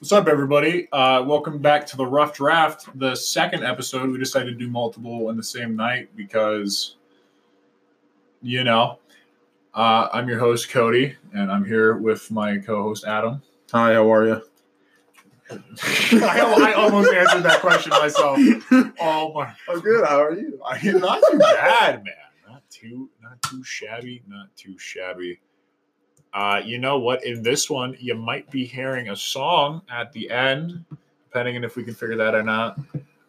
What's up, everybody? Uh, welcome back to the Rough Draft, the second episode. We decided to do multiple in the same night because, you know, uh, I'm your host, Cody, and I'm here with my co host, Adam. Hi, how are you? I, I almost answered that question myself. Oh my! I'm good. How are you? I- Not too bad, man. Not too, not too shabby. Not too shabby. Uh, you know what? In this one, you might be hearing a song at the end, depending on if we can figure that or not.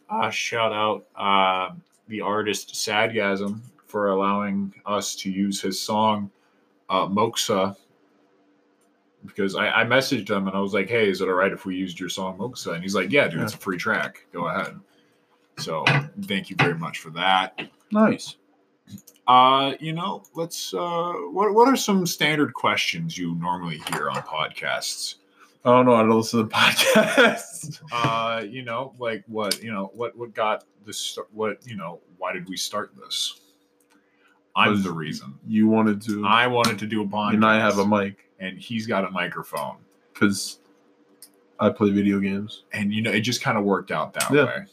Uh, shout out uh, the artist Sadgasm for allowing us to use his song uh, Moxa. Because I, I messaged him and I was like, "Hey, is it all right if we used your song Moxa?" And he's like, "Yeah, dude, it's a free track. Go ahead." So thank you very much for that. Nice. Uh, you know, let's. Uh, what what are some standard questions you normally hear on podcasts? I don't know how to listen to podcasts. Uh, you know, like what you know, what what got this? What you know, why did we start this? I'm the reason. you wanted to, I wanted to do a podcast, and I have a mic and he's got a microphone, because I play video games. and you know, it just kind of worked out that Yeah. way.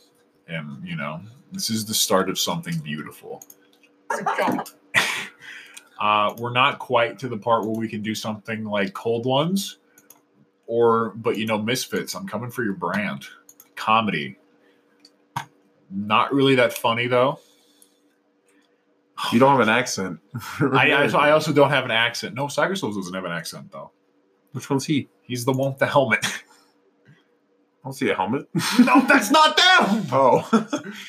And you know, this is the start of something beautiful. Uh, we're not quite to the part where we can do something like cold ones, or but you know, misfits. I'm coming for your brand, comedy. Not really that funny though. You don't have an accent. I, I, I also don't have an accent. No, Cyber Souls doesn't have an accent though. Which one's he? He's the one with the helmet. I don't see a helmet. no, that's not them. Oh,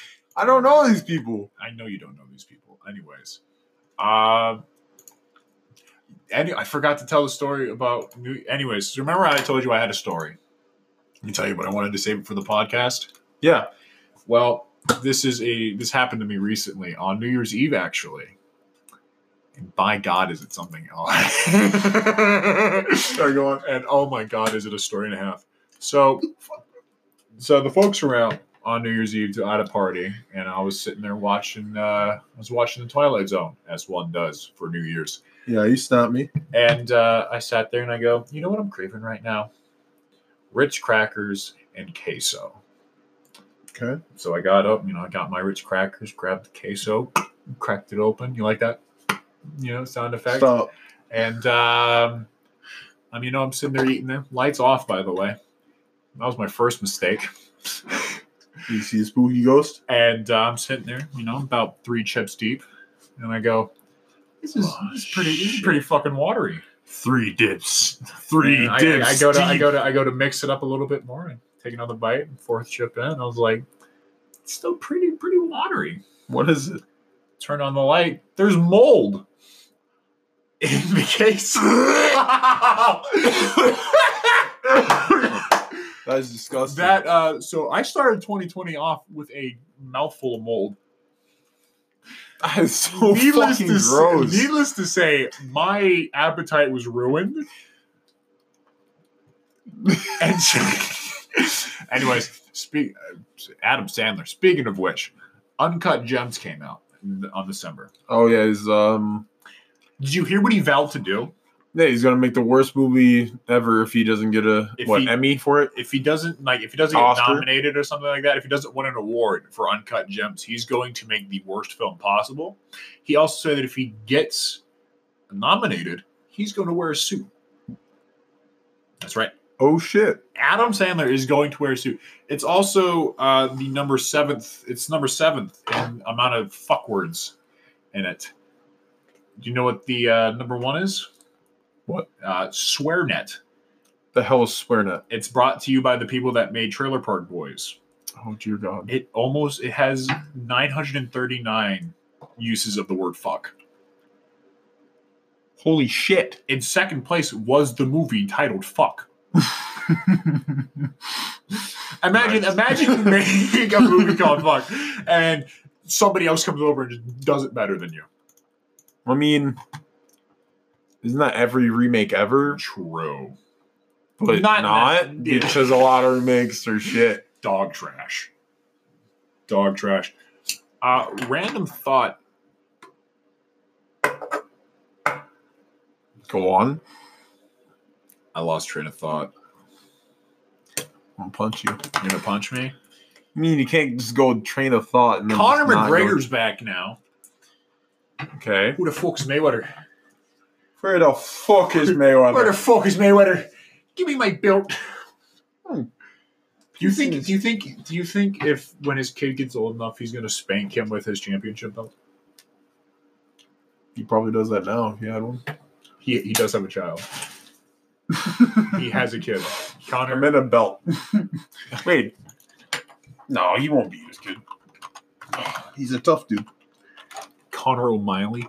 I don't know these people. I know you don't know these people. Anyways, um, any I forgot to tell the story about. New, anyways, remember I told you I had a story. Let me tell you, but I wanted to save it for the podcast. Yeah. Well, this is a this happened to me recently on New Year's Eve, actually. And by God, is it something else? Sorry, go on. and oh my God, is it a story and a half? So, so the folks out on New Year's Eve to at a party, and I was sitting there watching. Uh, I was watching the Twilight Zone, as one does for New Year's. Yeah, you stopped me. And uh, I sat there and I go, you know what I'm craving right now? Ritz crackers and queso. Okay. So I got up, you know, I got my Ritz crackers, grabbed the queso, cracked it open. You like that? You know, sound effect. Stop. And um, I mean, you know, I'm sitting there eating them. Lights off, by the way. That was my first mistake. You see a spooky ghost? And uh, I'm sitting there, you know, about three chips deep, and I go, "This is, Oh, this is pretty, this is pretty fucking watery." Three dips. Three And I, dips. I, I go to, I go to, I go to mix it up a little bit more and take another bite. And fourth chip in, I was like, "It's still pretty, pretty watery." What is it? Turn on the light. There's mold in the case. That is disgusting. That uh, so I started 2020 off with a mouthful of mold. that is so fucking to gross. Say, needless to say, my appetite was ruined. and so, anyways, speak Adam Sandler. Speaking of which, Uncut Gems came out on December. oh yeah, he's um Did you hear what he vowed to do? Yeah, he's gonna make the worst movie ever if he doesn't get a If what he- Emmy for it. If he doesn't like, if he doesn't Oscar? get nominated or something like that, if he doesn't win an award for Uncut Gems, he's going to make the worst film possible. He also said that if he gets nominated, he's going to wear a suit. That's right. Oh shit! Adam Sandler is going to wear a suit. It's also uh, the number seventh. It's number seventh in amount of fuck words in it. Do you know what the uh, number one is? What? Uh, SwearNet. The hell is SwearNet? It's brought to you by the people that made Trailer Park Boys. Oh dear God! It almost it has 939 uses of the word fuck. Holy shit! In second place was the movie titled Fuck. Imagine, Nice. imagine making a movie called Fuck, and somebody else comes over and just does it better than you. I mean, isn't that every remake ever? True. But Not- not, because a lot of remakes are shit. Dog trash. Dog trash. Uh, random thought. Go on. I lost train of thought. I'll punch you. You're gonna punch me. I mean, you can't just go train of thought and Conor just not go- McGregor's back now. okay. Who the fuck's Mayweather? Where the fuck is Mayweather? Where the fuck is Mayweather? Give me my belt. Hmm. Do you think? Do you think? Do you think if when his kid gets old enough, he's gonna spank him with his championship belt? He probably does that now if he had one. He he does have a child. He has a kid. Conor. meant a belt. Wait. No, he won't beat his kid. He's a tough dude. Connor O'Malley.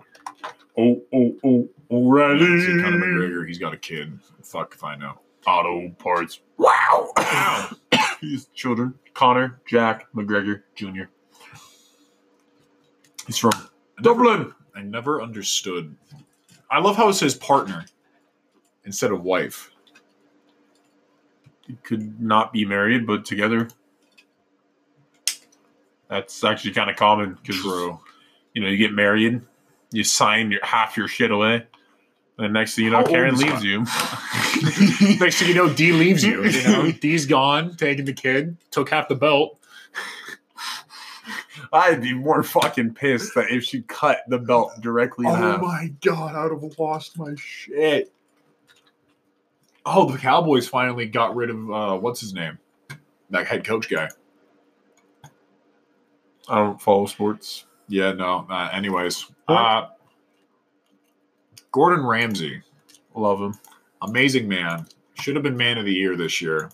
Oh, oh, oh, See, O'Reilly. Conor McGregor. He's got a kid. Fuck if I know. Auto parts. Wow. He's children. Conor Jack McGregor Jr. He's from Dublin. I never understood. I love how it says partner instead of wife. He could not be married, but together. That's actually kind of common because True. you know you get married, you sign your half your shit away, and next thing you know, How Karen is leaves you. Next thing you know, D leaves you. You know, D's gone, taking the kid, took half the belt. I'd be more fucking pissed that if she cut the belt directly in Oh half. my god, I'd have lost my shit. Oh, the Cowboys finally got rid of uh, what's his name, that head coach guy. I don't follow sports. Yeah, no. Uh, anyways, uh, Gordon Ramsay, Love him. amazing man, should have been man of the year this year.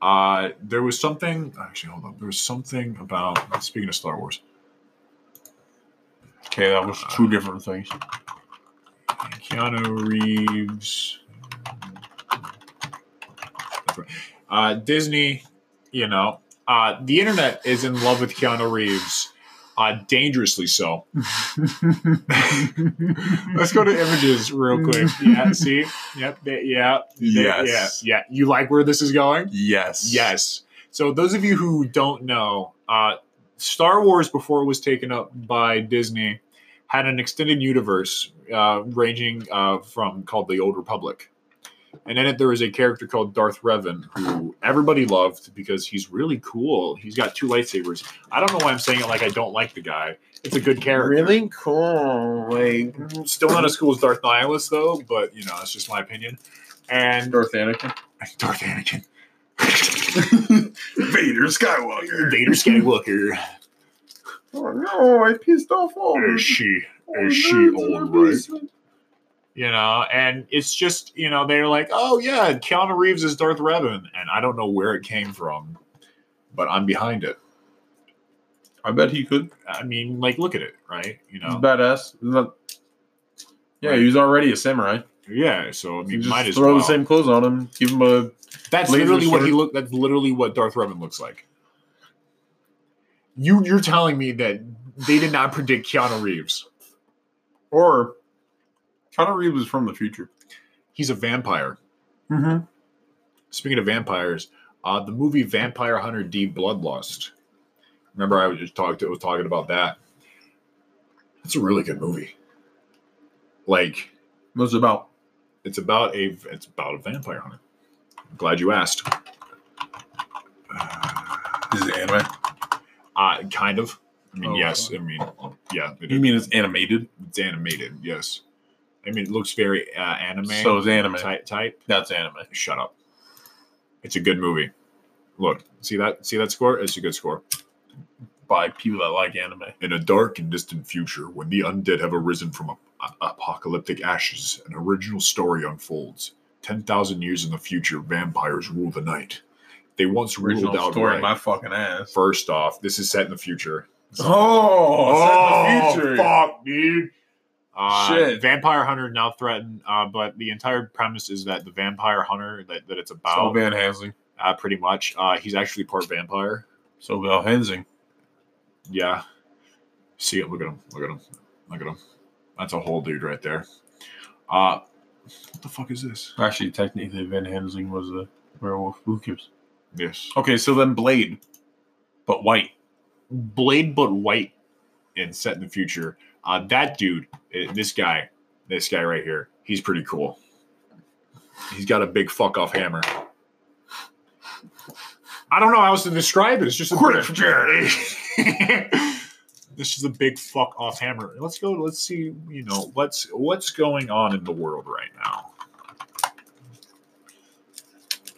Uh, there was something. Actually, hold on. There was something about speaking of Star Wars. Okay, that was two different things. Keanu Reeves. Uh, Disney, you know, uh, the internet is in love with Keanu Reeves, uh, dangerously so. Let's go to images real quick. Yeah, see? Yep. they- yeah. they- Yes. Yeah. Yeah. You like where this is going? yes. Yes. So those of you who don't know, uh, Star Wars before it was taken up by Disney had an extended universe uh, ranging uh, from called the Old Republic, and in it there was a character called Darth Revan who everybody loved because he's really cool. He's got two lightsabers. I don't know why I'm saying it like I don't like the guy. It's a good character. Really cool. Like mm, Still not as cool as Darth Nihilus though, but you know that's just my opinion. And Darth Anakin. Darth Anakin, Vader Skywalker. Vader Skywalker. Oh no, I pissed off all Is she? Oh, is she old, right? You know, and it's just you know they're like, oh yeah, Keanu Reeves is Darth Revan, and I don't know where it came from, but I'm behind it. I bet he could. I mean, like, look at it, right? You He's know, badass. Not- Yeah, Right. he was already a samurai. yeah. So I You mean, just might as throw well. the same clothes on him. Give him a. That's literally what he look. That's literally what Darth Revan looks like. You you're telling me that they did not predict Keanu Reeves? Or. Keanu Reeves was from the future. He's a vampire. Mm-hmm. Speaking of vampires, uh, the movie Vampire Hunter D Bloodlust. Remember, I was just talked was talking about that. It's a really good movie. Like, What's it about? it's about a it's about a vampire hunter. I'm glad you asked. Uh, Is it anime? Uh, kind of. I mean, Oh, yes. I mean, yeah. It, You mean it's animated? it's animated. Yes. I mean, it looks very uh, anime So it's anime. type. Type. That's anime. Shut up. It's a good movie. Look, see that? See that score? It's a good score. By people that like anime. In a dark and distant future, when the undead have arisen from a- apocalyptic ashes, an original story unfolds. 10,000 years in the future, vampires rule the night. They once Original ruled out story, my fucking ass. First off, this is set in the future. Oh, future. fuck, dude. Uh, Shit. Vampire Hunter now threatened, uh, but the entire premise is that the Vampire Hunter that, that it's about. So Van Helsing. uh, pretty much, uh, he's actually part vampire. So Van Helsing. Yeah. See it. Look at him. Look at him. Look at him. That's a whole dude right there. Uh, what the fuck is this? Actually, technically, Van Helsing was a werewolf. Who cares? Yes. Okay, so then Blade, but white. Blade, but white and set in the future. Uh, that dude, uh, this guy, this guy right here, he's pretty cool. He's got a big fuck off hammer. I don't know how else to describe it. It's just a Chris big, this is a big fuck off hammer. Let's go. Let's see. You know what's what's going on in the world right now.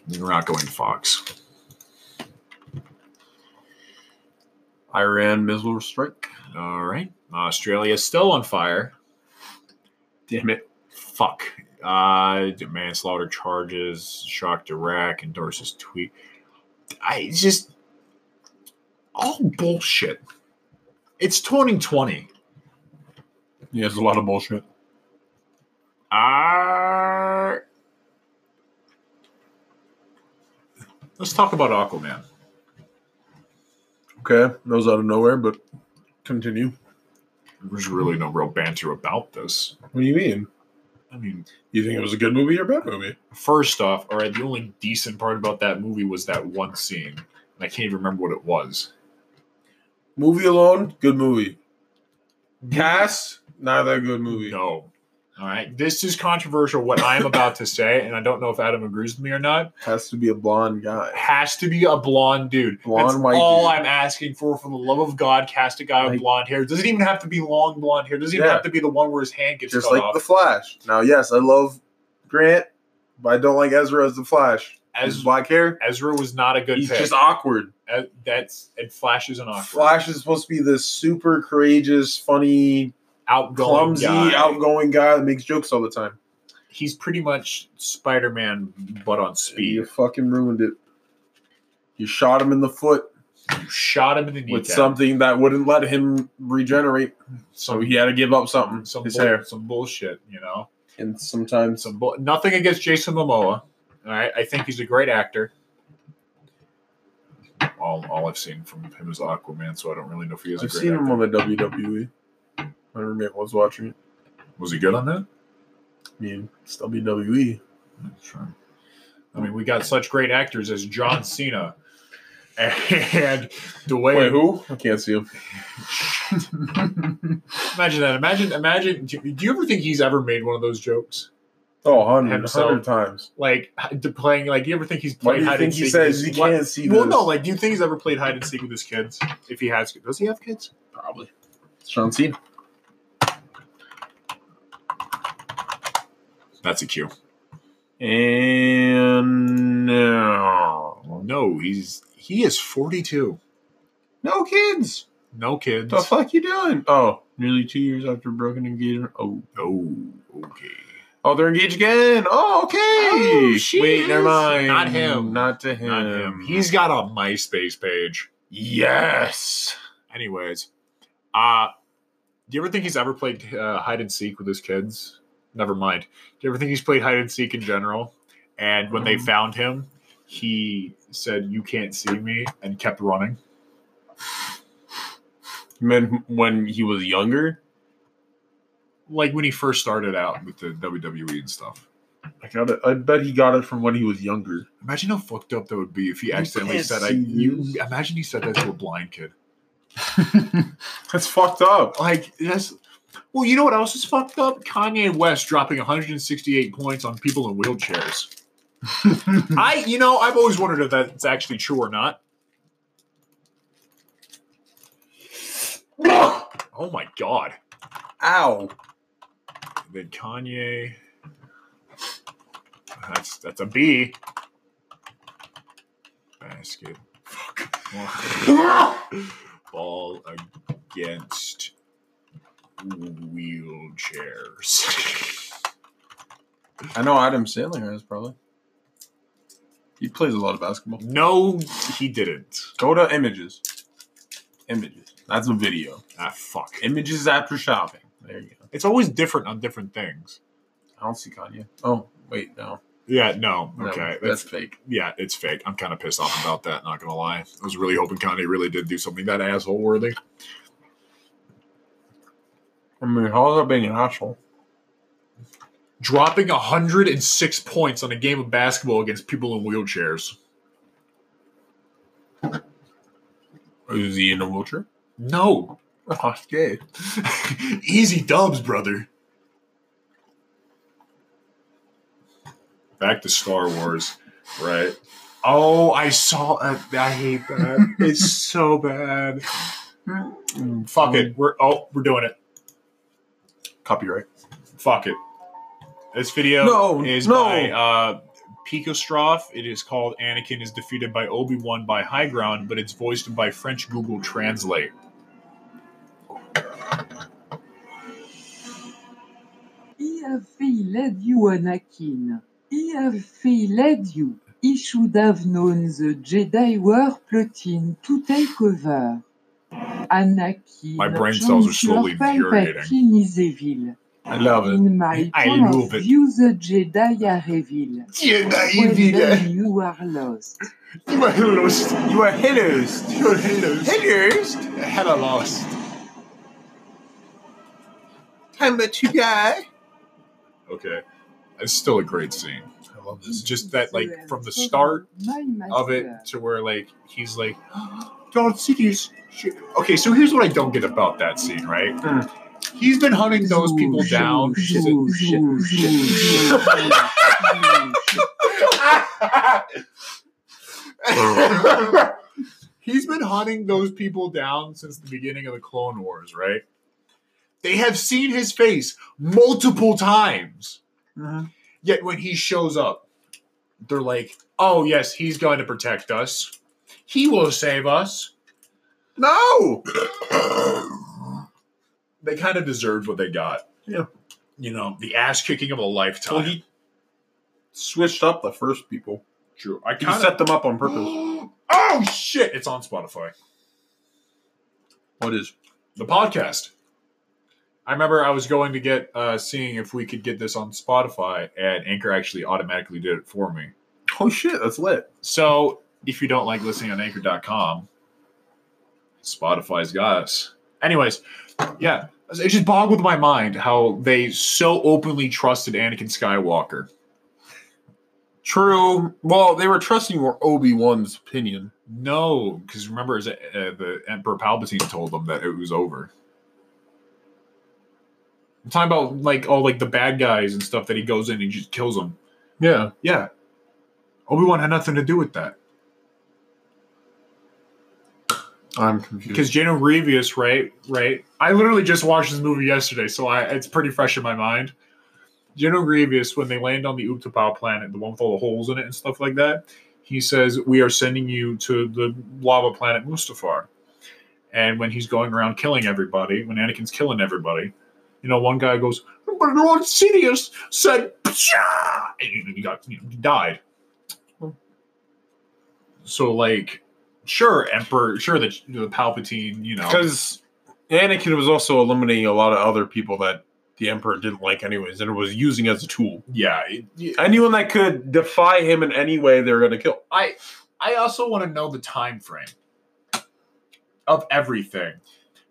We're not going Fox. Iran missile strike. All right. Australia's still on fire. Damn it. Fuck. Uh, manslaughter charges, shocked Iraq, endorses tweet. I it's just all bullshit. It's 2020. Yeah, it's a lot of bullshit. Uh, let's talk about Aquaman. Okay, that was out of nowhere, but continue. There's really no real banter about this. What do you mean? I mean, You think it was a good movie or a bad movie? first off, all right, the only decent part about that movie was that one scene. And I can't even remember what it was. Movie alone, good movie. Cast, not that good movie. No. All right. This is controversial, what I'm about to say, and I don't know if Adam agrees with me or not. Has to be a blonde guy. Has to be a blonde dude. Blonde That's white all dude. I'm asking for. For the love of God, cast a guy with Like- blonde hair. Doesn't even have to be long blonde hair. Doesn't even Yeah. have to be the one where his hand gets Just like off. the Flash. Now, yes, I love Grant, but I don't like Ezra as the Flash. As- black hair, Ezra was not a good he's pick. just awkward. That's it. Flashes an awkward, Flash is supposed to be this super courageous, funny, outgoing, clumsy, guy. outgoing guy that makes jokes all the time. He's pretty much Spider-Man, but on speed. You fucking ruined it. You shot him in the foot You shot him in the with something that wouldn't let him regenerate. So he had to give up something. some his bull- hair. some bullshit, you know. And sometimes Some bull- nothing against Jason Momoa. All right, I think he's a great actor. All, all I've seen from him is Aquaman, so I don't really know if he is a I've great seen actor. him on the WWE. My roommate was watching it. Was he good on that? I mean, it's. WWE. Sure. I mean, we got such great actors as John Cena and Dwayne. Wait, who? I can't see him. Imagine that. Imagine, imagine. Do you ever think he's ever made one of those jokes? Oh, hundred, hundred times. Like to playing, like, you ever think he's played hide think and he seek? says with- he can't see Well, this? no. Like, do you think he's ever played hide and seek with his kids? If he has, does he have kids? Probably. It's Sean Cena. That's a cue. And no. No, he's he is forty-two. No kids. No kids. The fuck you doing? Oh, nearly two years after broken engagement. Oh. Oh, okay. Oh, they're engaged again. Oh, okay. Oh, Wait, never mind. Not him. Not to him. Not him. He's got a MySpace page. yes. Anyways, uh, do you ever think he's ever played uh, hide and seek with his kids? Never mind. Do you ever think he's played hide and seek in general? And when they Um. found him, he said, "You can't see me," and kept running. Man, when he was younger, Like when he first started out with the WWE and stuff. I got it. I bet he got it from when he was younger. Imagine how fucked up that would be if he accidentally can't said, "I." see You imagine he said that to a blind kid. That's fucked up. Like that's. Well, you know what else is fucked up? Kanye West dropping 168 points on people in wheelchairs. I, you know, I've always wondered if that's actually true or not. Oh my god! Ow. Then Kanye. That's that's a B. Basket. Fuck. Ball against wheelchairs. I know Adam Sandler has probably. He plays a lot of basketball. no, he didn't. Go to images. Images. That's a video. Ah, fuck. Images after shopping. There you go. It's always different on different things. I don't see Kanye. Oh, wait, no. Yeah, no. No, Okay. that's that's, fake. yeah, it's fake. I'm kind of pissed off about that, not gonna lie. I was really hoping Kanye really did do something that asshole worthy. I mean, how's that being an asshole? Dropping 106 points on a game of basketball against people in wheelchairs. Is he in a wheelchair? No. Oh, gay. Easy dubs, brother. Back to Star Wars, right? Oh, I saw. Uh, I hate that. it's so bad. Fuck it. We're oh, we're doing it. Copyright. Fuck it. This video No, is no. by uh, Picostroph. It is called Anakin is defeated by Obi Wan by High Ground, but it's voiced by French Google Translate. He have failed you, Anakin. He have failed you. He should have known the Jedi were plotting to take over. Anakin. My brain cells are Chancellor slowly deteriorating. Is evil. I love it. In my I point love of it. view, the Jedi are evil. Well, then you are lost. You are lost. You are hellos. You are lost. Hellos. Hella lost. Time that you die. Okay. It's still a great scene. I love It's just that, like, from the start of it to where, like, he's like, Darth Sidious. shit." Okay, so here's what I don't get about that scene, right? Hmm. He's been hunting those people down. He's been hunting those people down since the beginning of the Clone Wars, right? They have seen his face multiple times. Mhm. Yet when he shows up, they're like, oh, yes, he's going to protect us. He will save us. No. They kind of deserved what they got. Yeah. You know, the ass kicking of a lifetime. Well, he switched up the first people. True. I He kind set them up on purpose. oh, shit. It's on Spotify. What is? the podcast. I remember I was going to get uh seeing if we could get this on Spotify, and Anchor actually automatically did it for me. Oh shit, that's lit. So if you don't like listening on anchor.com, Spotify's got us. Anyways, yeah. It just boggled my mind how they so openly trusted Anakin Skywalker. True. Well, they were trusting Obi Wan's opinion. No, because remember, uh, the Emperor Palpatine told them that it was over. I'm talking about like all like the bad guys and stuff that he goes in and just kills them. Yeah. Yeah, Obi Wan had nothing to do with that I'm confused. because General Grievous, right? Right. I literally just watched this movie yesterday, so I it's pretty fresh in my mind. General Grievous, when they land on the Utapau planet, the one with all the holes in it and stuff like that, he says, "We are sending you to the lava planet Mustafar." And when he's going around killing everybody, when Anakin's killing everybody, you know, one guy goes, "But Lord Sidious said," "Psha!" and he got, you know, he died. So, like, sure, Emperor, sure, the, the Palpatine, you know, because Anakin was also eliminating a lot of other people that the Emperor didn't like, anyways, and it was using as a tool. yeah, it- Anyone that could defy him in any way, they're going to kill. I I also want to know the time frame of everything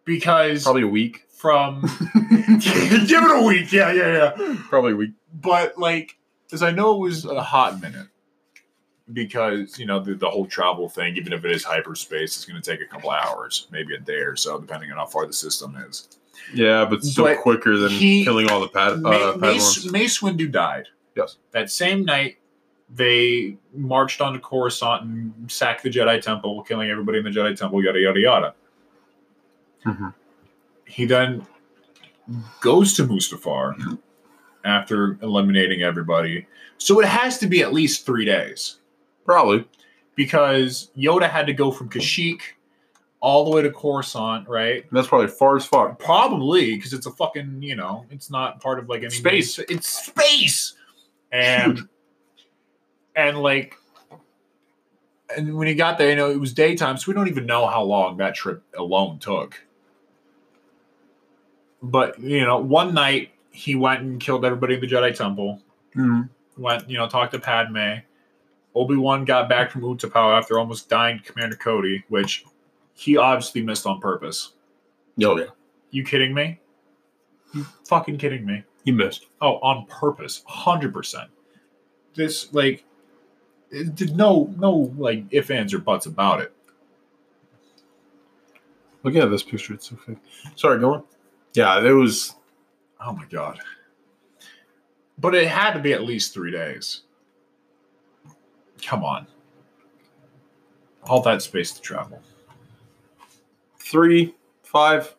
because Probably a week. From give it a week, yeah, yeah, yeah. Probably a week. But like, because I know it was a hot minute because you know the, the whole travel thing, even if it is hyperspace, it's going to take a couple hours, maybe a day or so, depending on how far the system is. Yeah, but still But quicker than he- killing all the pad, uh, Mace, Padawans. Mace Windu died. Yes. That same night, they marched onto Coruscant and sacked the Jedi Temple, killing everybody in the Jedi Temple, yada, yada, yada. Mhm. He then goes to Mustafar after eliminating everybody. So it has to be at least three days Probably. because Yoda had to go from Kashyyyk all the way to Coruscant, right? And that's probably far as fuck. Probably because it's a fucking you know it's not part of like any Space. It's space, and and like, and when he got there, you know, it was daytime, so we don't even know how long that trip alone took. But you know, one night he went and killed everybody in the Jedi Temple. Mhm. Went, you know, talked to Padme. Obi Wan got back from Utapau after almost dying to Commander Cody, which he obviously missed on purpose. Oh, yeah. You kidding me? You fucking kidding me? He missed. Oh, on purpose, hundred percent. This like, it did no no like if ands or buts about it. Look at this picture. It's so fake. Sorry, go on. Yeah, it was. Oh my god! But it had to be at least three days. Come on, All that space to travel Three, five,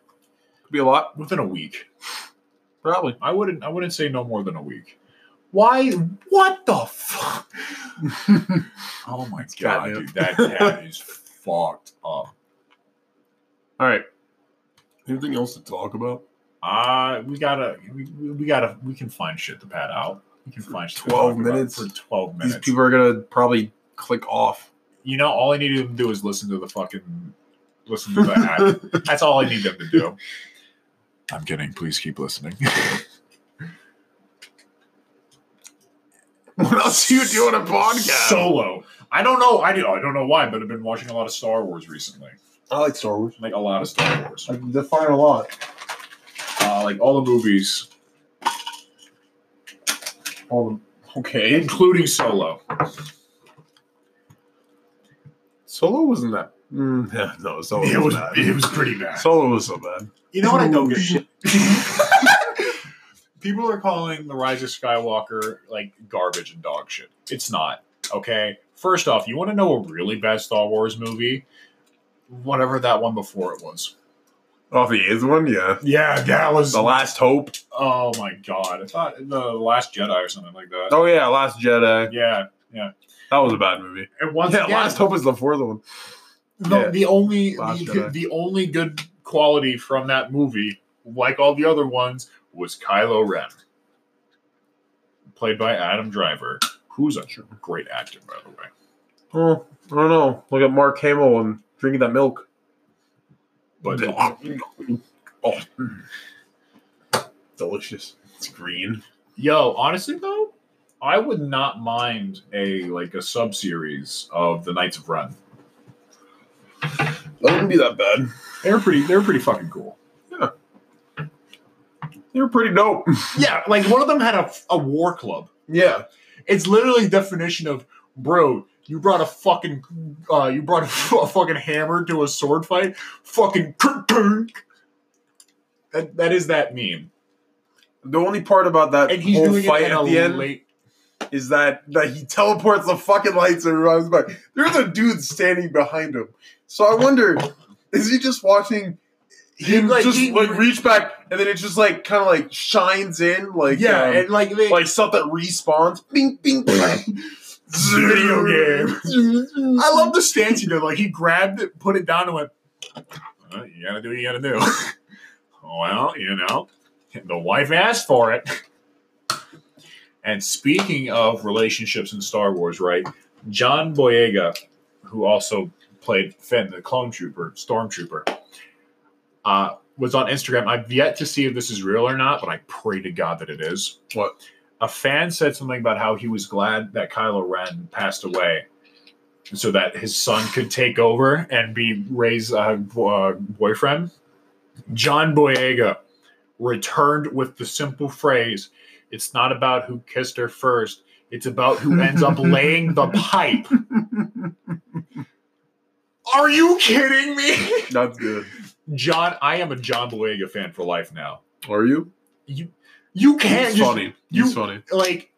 could be a lot. within a week. Probably. I wouldn't. I wouldn't say no more than a week. Why? What the fuck? Oh my god, dude, that cat is fucked up. All right. Anything else to talk about? Uh we gotta, we, we gotta, we can find shit to pad out. We can find shit 12 talk minutes? for twelve minutes. These people are gonna probably click off. you know, all I need them to do is listen to the fucking, listen to the ad. That's all I need them to do. I'm kidding. Please keep listening. What else do you do on a podcast? Solo. I don't know. I do. I don't know why, but I've been watching a lot of Star Wars recently. I like Star Wars. Like a lot of Star Wars. I define a lot. Uh, like all the movies, All the, okay. including Solo. Solo wasn't that. Mm, yeah, no, Solo It was bad. it was pretty bad. Solo was so bad. You know what I don't get? shit. People are calling the Rise of Skywalker like garbage and dog shit. It's not. Okay. First off, you want to know a really bad Star Wars movie? Whatever that one before it was. Oh, the is one, yeah. Yeah, that was. The Last Hope. Oh my god! I thought the Last Jedi or something like that. Oh yeah, Last Jedi. Yeah. Yeah, that was a bad movie. And once yeah, again, Last Hope is the fourth one. the, yeah. the only the, the only good quality from that movie, like all the other ones, was Kylo Ren, played by Adam Driver, who's a great actor, by the way. Oh, I don't know. Look at Mark Hamill and drinking that milk. But oh, delicious. It's green. yo, honestly though, I would not mind a like a sub series of the Knights of Ren. That wouldn't be that bad. They're pretty. They're pretty fucking cool. Yeah, they're pretty dope. Yeah, like one of them had a, a war club. yeah. It's literally definition of bro. You brought a fucking, uh, you brought a, a fucking hammer to a sword fight. Fucking. That that is that meme, The only part about that and he's whole doing fight it in at the end late. is that that he teleports the fucking lights around his back. There's a dude standing behind him. So I wonder, is he just watching him Like, just he- like reach back and then it just like kind of like shines in like yeah, um, and like they, like stuff that respawns. Bing bing. bing. Video game. I love the stance he did. Like he grabbed it, put it down, and went. "Uh, you gotta do what you gotta do. well, you know, the wife asked for it. And speaking of relationships in Star Wars, right? John Boyega, who also played Finn, the clone trooper, stormtrooper, uh, was on Instagram. I've yet to see if this is real or not, but I pray to God that it is. What? A fan said something about how he was glad that Kylo Ren passed away so that his son could take over and be Rey's uh, uh, boyfriend. John Boyega returned with the simple phrase, "It's not about who kissed her first; it's about who ends up laying the pipe." Are you kidding me? That's good. John, I am a John Boyega fan for life now. Are you? You you can't He's just funny. you- He's funny. like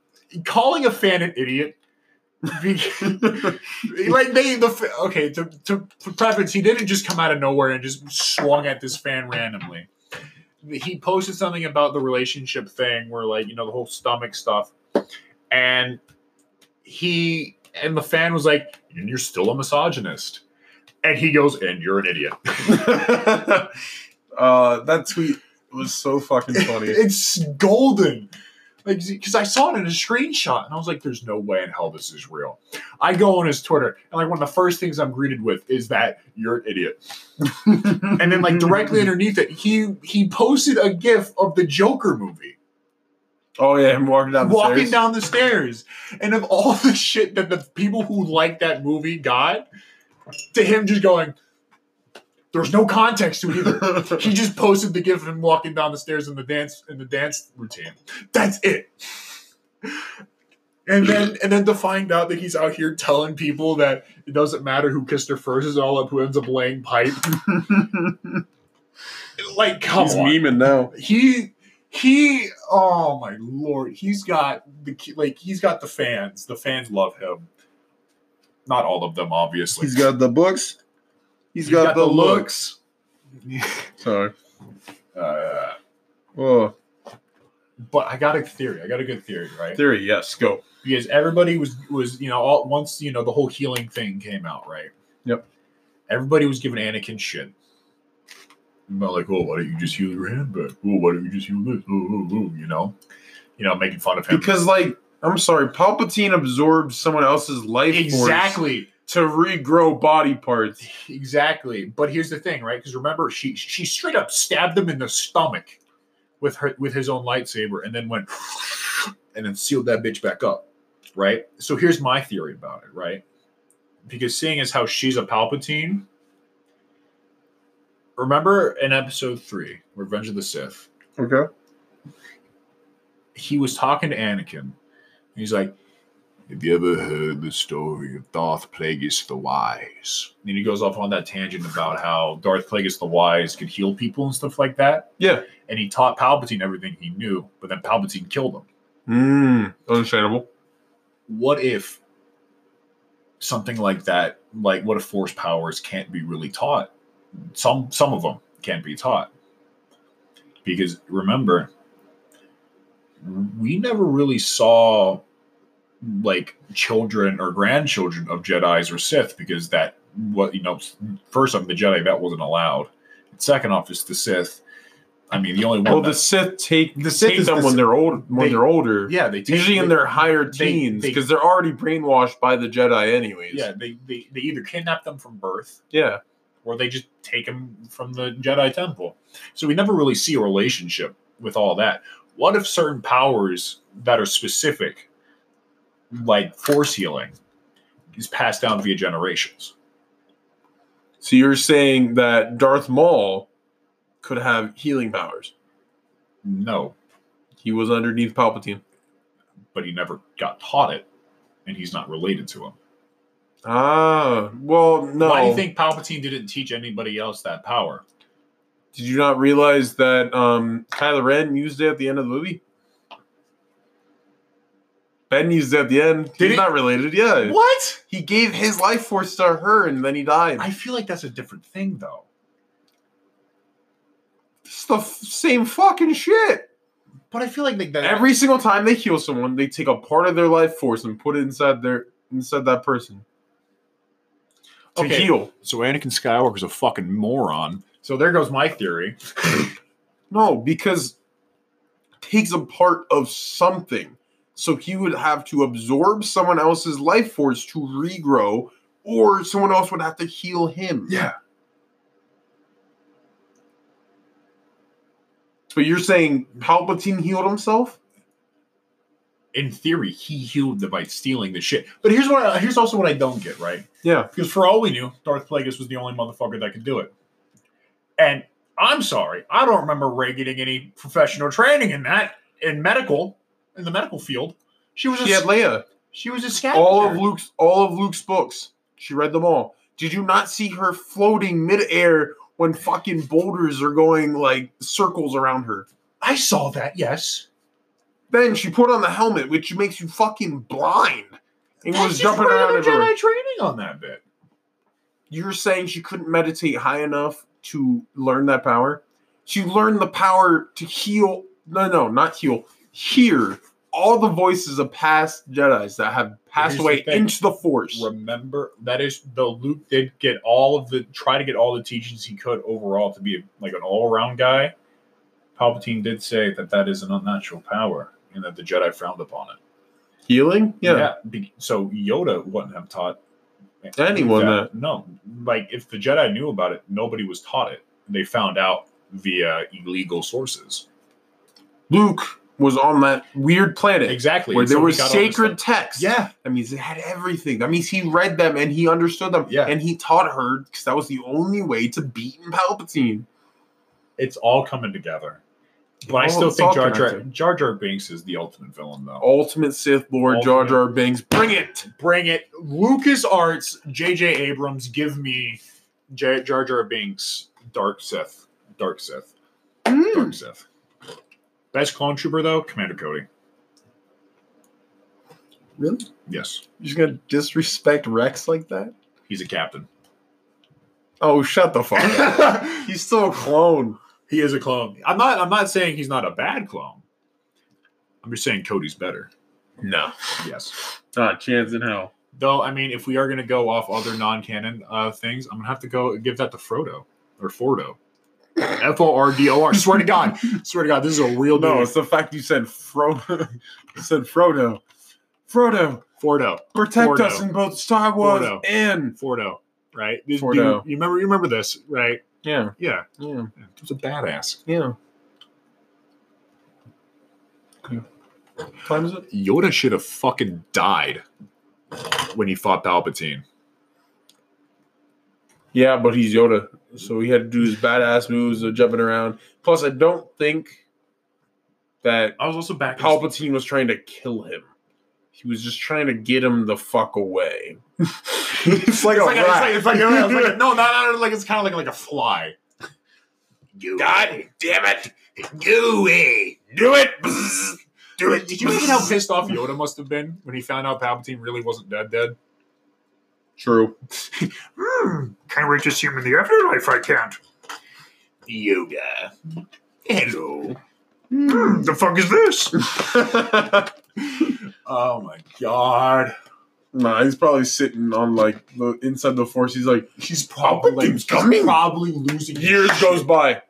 calling a fan an idiot. like they the okay to to preface, he didn't just come out of nowhere and just swung at this fan randomly. He posted something about the relationship thing, where like you know the whole stomach stuff, and he and the fan was like, you're still a misogynist," and he goes, "And you're an idiot." uh, that tweet was so fucking funny. it's golden. Like, because I saw it in a screenshot and I was like, there's no way in hell this is real. I go on his Twitter and, like, one of the first things I'm greeted with is that you're an idiot. And then, like, directly underneath it, he he posted a GIF of the Joker movie oh yeah, him walking down the walking stairs. down the stairs. And of all the shit that the people who like that movie got, to him just going, there's no context to it either. he just posted the gif of him walking down the stairs in the dance in the dance routine. That's it. And then and then to find out that he's out here telling people that it doesn't matter who kissed her first is all up who ends up laying pipe. Like come He's on. memeing now. He he oh my lord, he's got the like he's got the fans. The fans love him. Not all of them, obviously. He's got the books. He's got, got the, the looks. Sorry. uh, Oh, but I got a theory. I got a good theory, right? theory. Yes, go. because everybody was was you know all once you know the whole healing thing came out, right? Yep. Everybody was giving Anakin shit about like, oh, why don't you just heal your hand back? Oh, why don't you just heal this? Oh, oh, oh, you know, you know, making fun of him Because, like, I'm sorry, Palpatine absorbs someone else's life force exactly, to regrow body parts. exactly. But here's the thing, right? Because remember, she she straight up stabbed him in the stomach with her with his own lightsaber, and then went and then sealed that bitch back up, right? So here's my theory about it, right? Because seeing as how she's a Palpatine, remember in episode three, Revenge of the Sith, Okay. he was talking to Anakin. He's like, Have you ever heard the story of Darth Plagueis the Wise? And he goes off on that tangent about how Darth Plagueis the Wise could heal people and stuff like that. Yeah. And he taught Palpatine everything he knew, but then Palpatine killed him. Mm, understandable. What if something like that, like what if force powers can't be really taught? Some some of them can't be taught. Because remember, we never really saw like children or grandchildren of Jedi's or Sith because that what you know first off the Jedi that wasn't allowed. Second off is the Sith. I mean the only one Well, that- the Sith take The Sith take is them the- when they're old when they- they, are older. yeah they take- Usually in their higher they- teens they- because they're already brainwashed by the Jedi anyways. yeah they, they they either kidnap them from birth Yeah. or they just take them from the Jedi Temple. So we never really see a relationship with all that. What if certain powers that are specific, like force healing, is passed down via generations? So you're saying that Darth Maul could have healing powers. No, He was underneath Palpatine. but he never got taught it, and he's not related to him. Ah, well, no. Why do you think Palpatine didn't teach anybody else that power? Did you not realize that um, Kylo Ren used it at the end of the movie? Ben used it at the end. Did He's he? not related. Yeah. What? He gave his life force to her and then he died. I feel like that's a different thing, though. it's the f- same fucking shit. But I feel like that Every single time they heal someone, they take a part of their life force and put it inside their inside that person to Okay. heal. So Anakin Skywalker's a fucking moron. So there goes my theory. No, because takes a part of something. So he would have to absorb someone else's life force to regrow, or someone else would have to heal him. Yeah. But you're saying Palpatine healed himself? In theory, he healed them by stealing the shit. But here's what I, here's also what I don't get, right? Yeah. Because for all we knew, Darth Plagueis was the only motherfucker that could do it. And I'm sorry, I don't remember Rey getting any professional training in that in medical in the medical field. She was a She had Leia. she was a scavenger. All of Luke's all of Luke's books. She read them all. Did you not see her floating midair when fucking boulders are going like circles around her? I saw that. Yes. Then she put on the helmet, which makes you fucking blind. And That's was just jumping around. Jedi training on that bit. You're saying she couldn't meditate high enough to learn that power? She learned the power to heal. No, no, not heal. Hear all the voices of past Jedi's that have passed Here's the away thing. into the Force. Remember that is the Luke did get all of the try to get all the teachings he could overall to be a, like an all around guy. Palpatine did say that that is an unnatural power and that the Jedi frowned upon it. Healing? Yeah. be- so Yoda wouldn't have taught Anyone that. No, like if the Jedi knew about it, nobody was taught it. They found out via illegal sources. Luke was on that weird planet Exactly. where there so we was got all this sacred texts. Yeah. That means it had everything. That means he read them and he understood them. Yeah. And he taught her because that was the only way to beat Palpatine. It's all coming together. But I still think Jar Jar. Jar Jar Binks is the ultimate villain, though. Ultimate Sith Lord Jar Jar Binks. Bring it. Bring it. Lucas Arts, J.J. Abrams, give me J- Jar Jar Binks, Dark Sith. Dark Sith. Mm. Dark Sith. Best clone trooper, though, Commander Cody. Really? Yes, You're just gonna disrespect Rex like that? he's a captain. Oh, shut the fuck up. He's still a clone. He is a clone. I'm not. I'm not saying he's not a bad clone. I'm just saying Cody's better. No. Yes. Not a chance in hell. Though, I mean, if we are going to go off other non-canon uh, things, I'm going to have to go give that to Frodo or Fordo. F O R D O R. Swear to God. Swear to God, this is a real No, name. it's the fact you said Frodo. said Frodo. Frodo, Fordo. protect Fordo. us in both Star Wars Fordo. and Fordo. Right? This Fordo. dude- you remember? You remember this, right? Yeah, Yeah. yeah, He was a badass. yeah. Okay. Time is it? Yoda should have fucking died when he fought Palpatine. Yeah, but he's Yoda, so he had to do his badass moves of jumping around. Plus, I don't think that I was also back. Palpatine was trying to kill him. He was just trying to get him the fuck away. it's like It's a like, a, it's like, it's like, it's like no, not, not like it's kind of like like a fly. God damn it! Gooey. Do it! Do it. Did you see how pissed off Yoda must have been when he found out Palpatine really wasn't dead? Dead. True. Hmm. Can't wait to see him in the afterlife. I can't. Yoda. Hello. Hmm, the fuck is this? oh my god. nah, he's probably sitting on like the inside the force. He's like, He's probably Palpatine's he's coming. probably losing years goes by.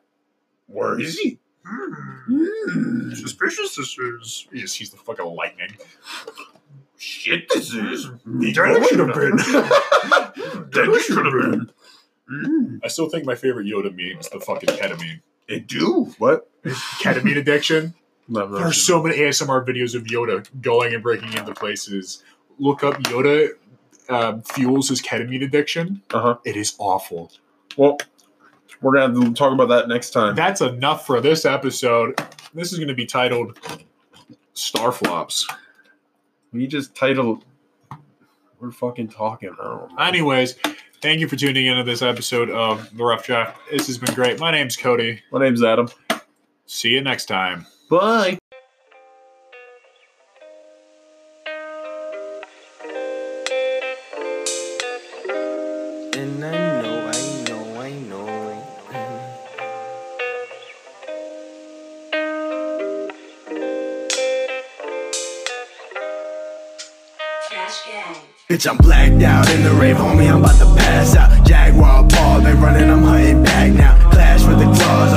Where is he? Hmm. Suspicious this is. Yes, he's the fucking lightning. Shit, this is. That should have been. That should have been. Mm, I still think my favorite Yoda meme is the fucking ketamine. it do what? Ketamine addiction. No, There are so many ASMR videos of Yoda going and breaking into places. Look up Yoda um, fuels his ketamine addiction. Uh-huh. It is awful. Well, we're gonna talk about that next time. That's enough for this episode. This is going to be titled Starflops. We just titled. We're fucking talking. Anyways, thank you for tuning into this episode of The Rough Draft. This has been great. My name's Cody. My name's Adam. See you next time. Bye. And I know, I know, I know. Bitch, I'm blacked out in the rave, homie. I'm about to pass out. Jaguar ball, they running, I'm hunting back now. Clash with the claws,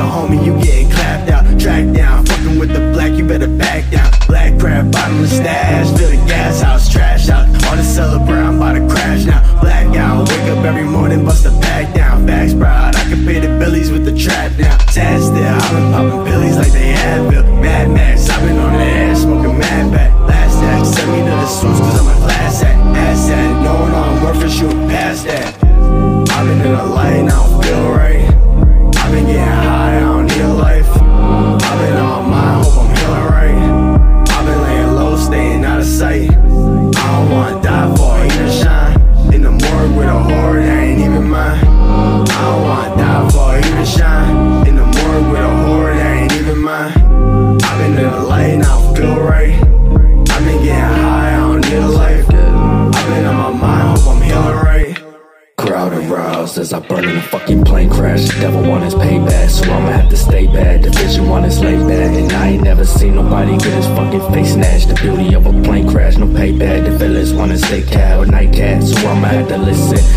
wanna stay cat or night cat, so I'ma have to listen.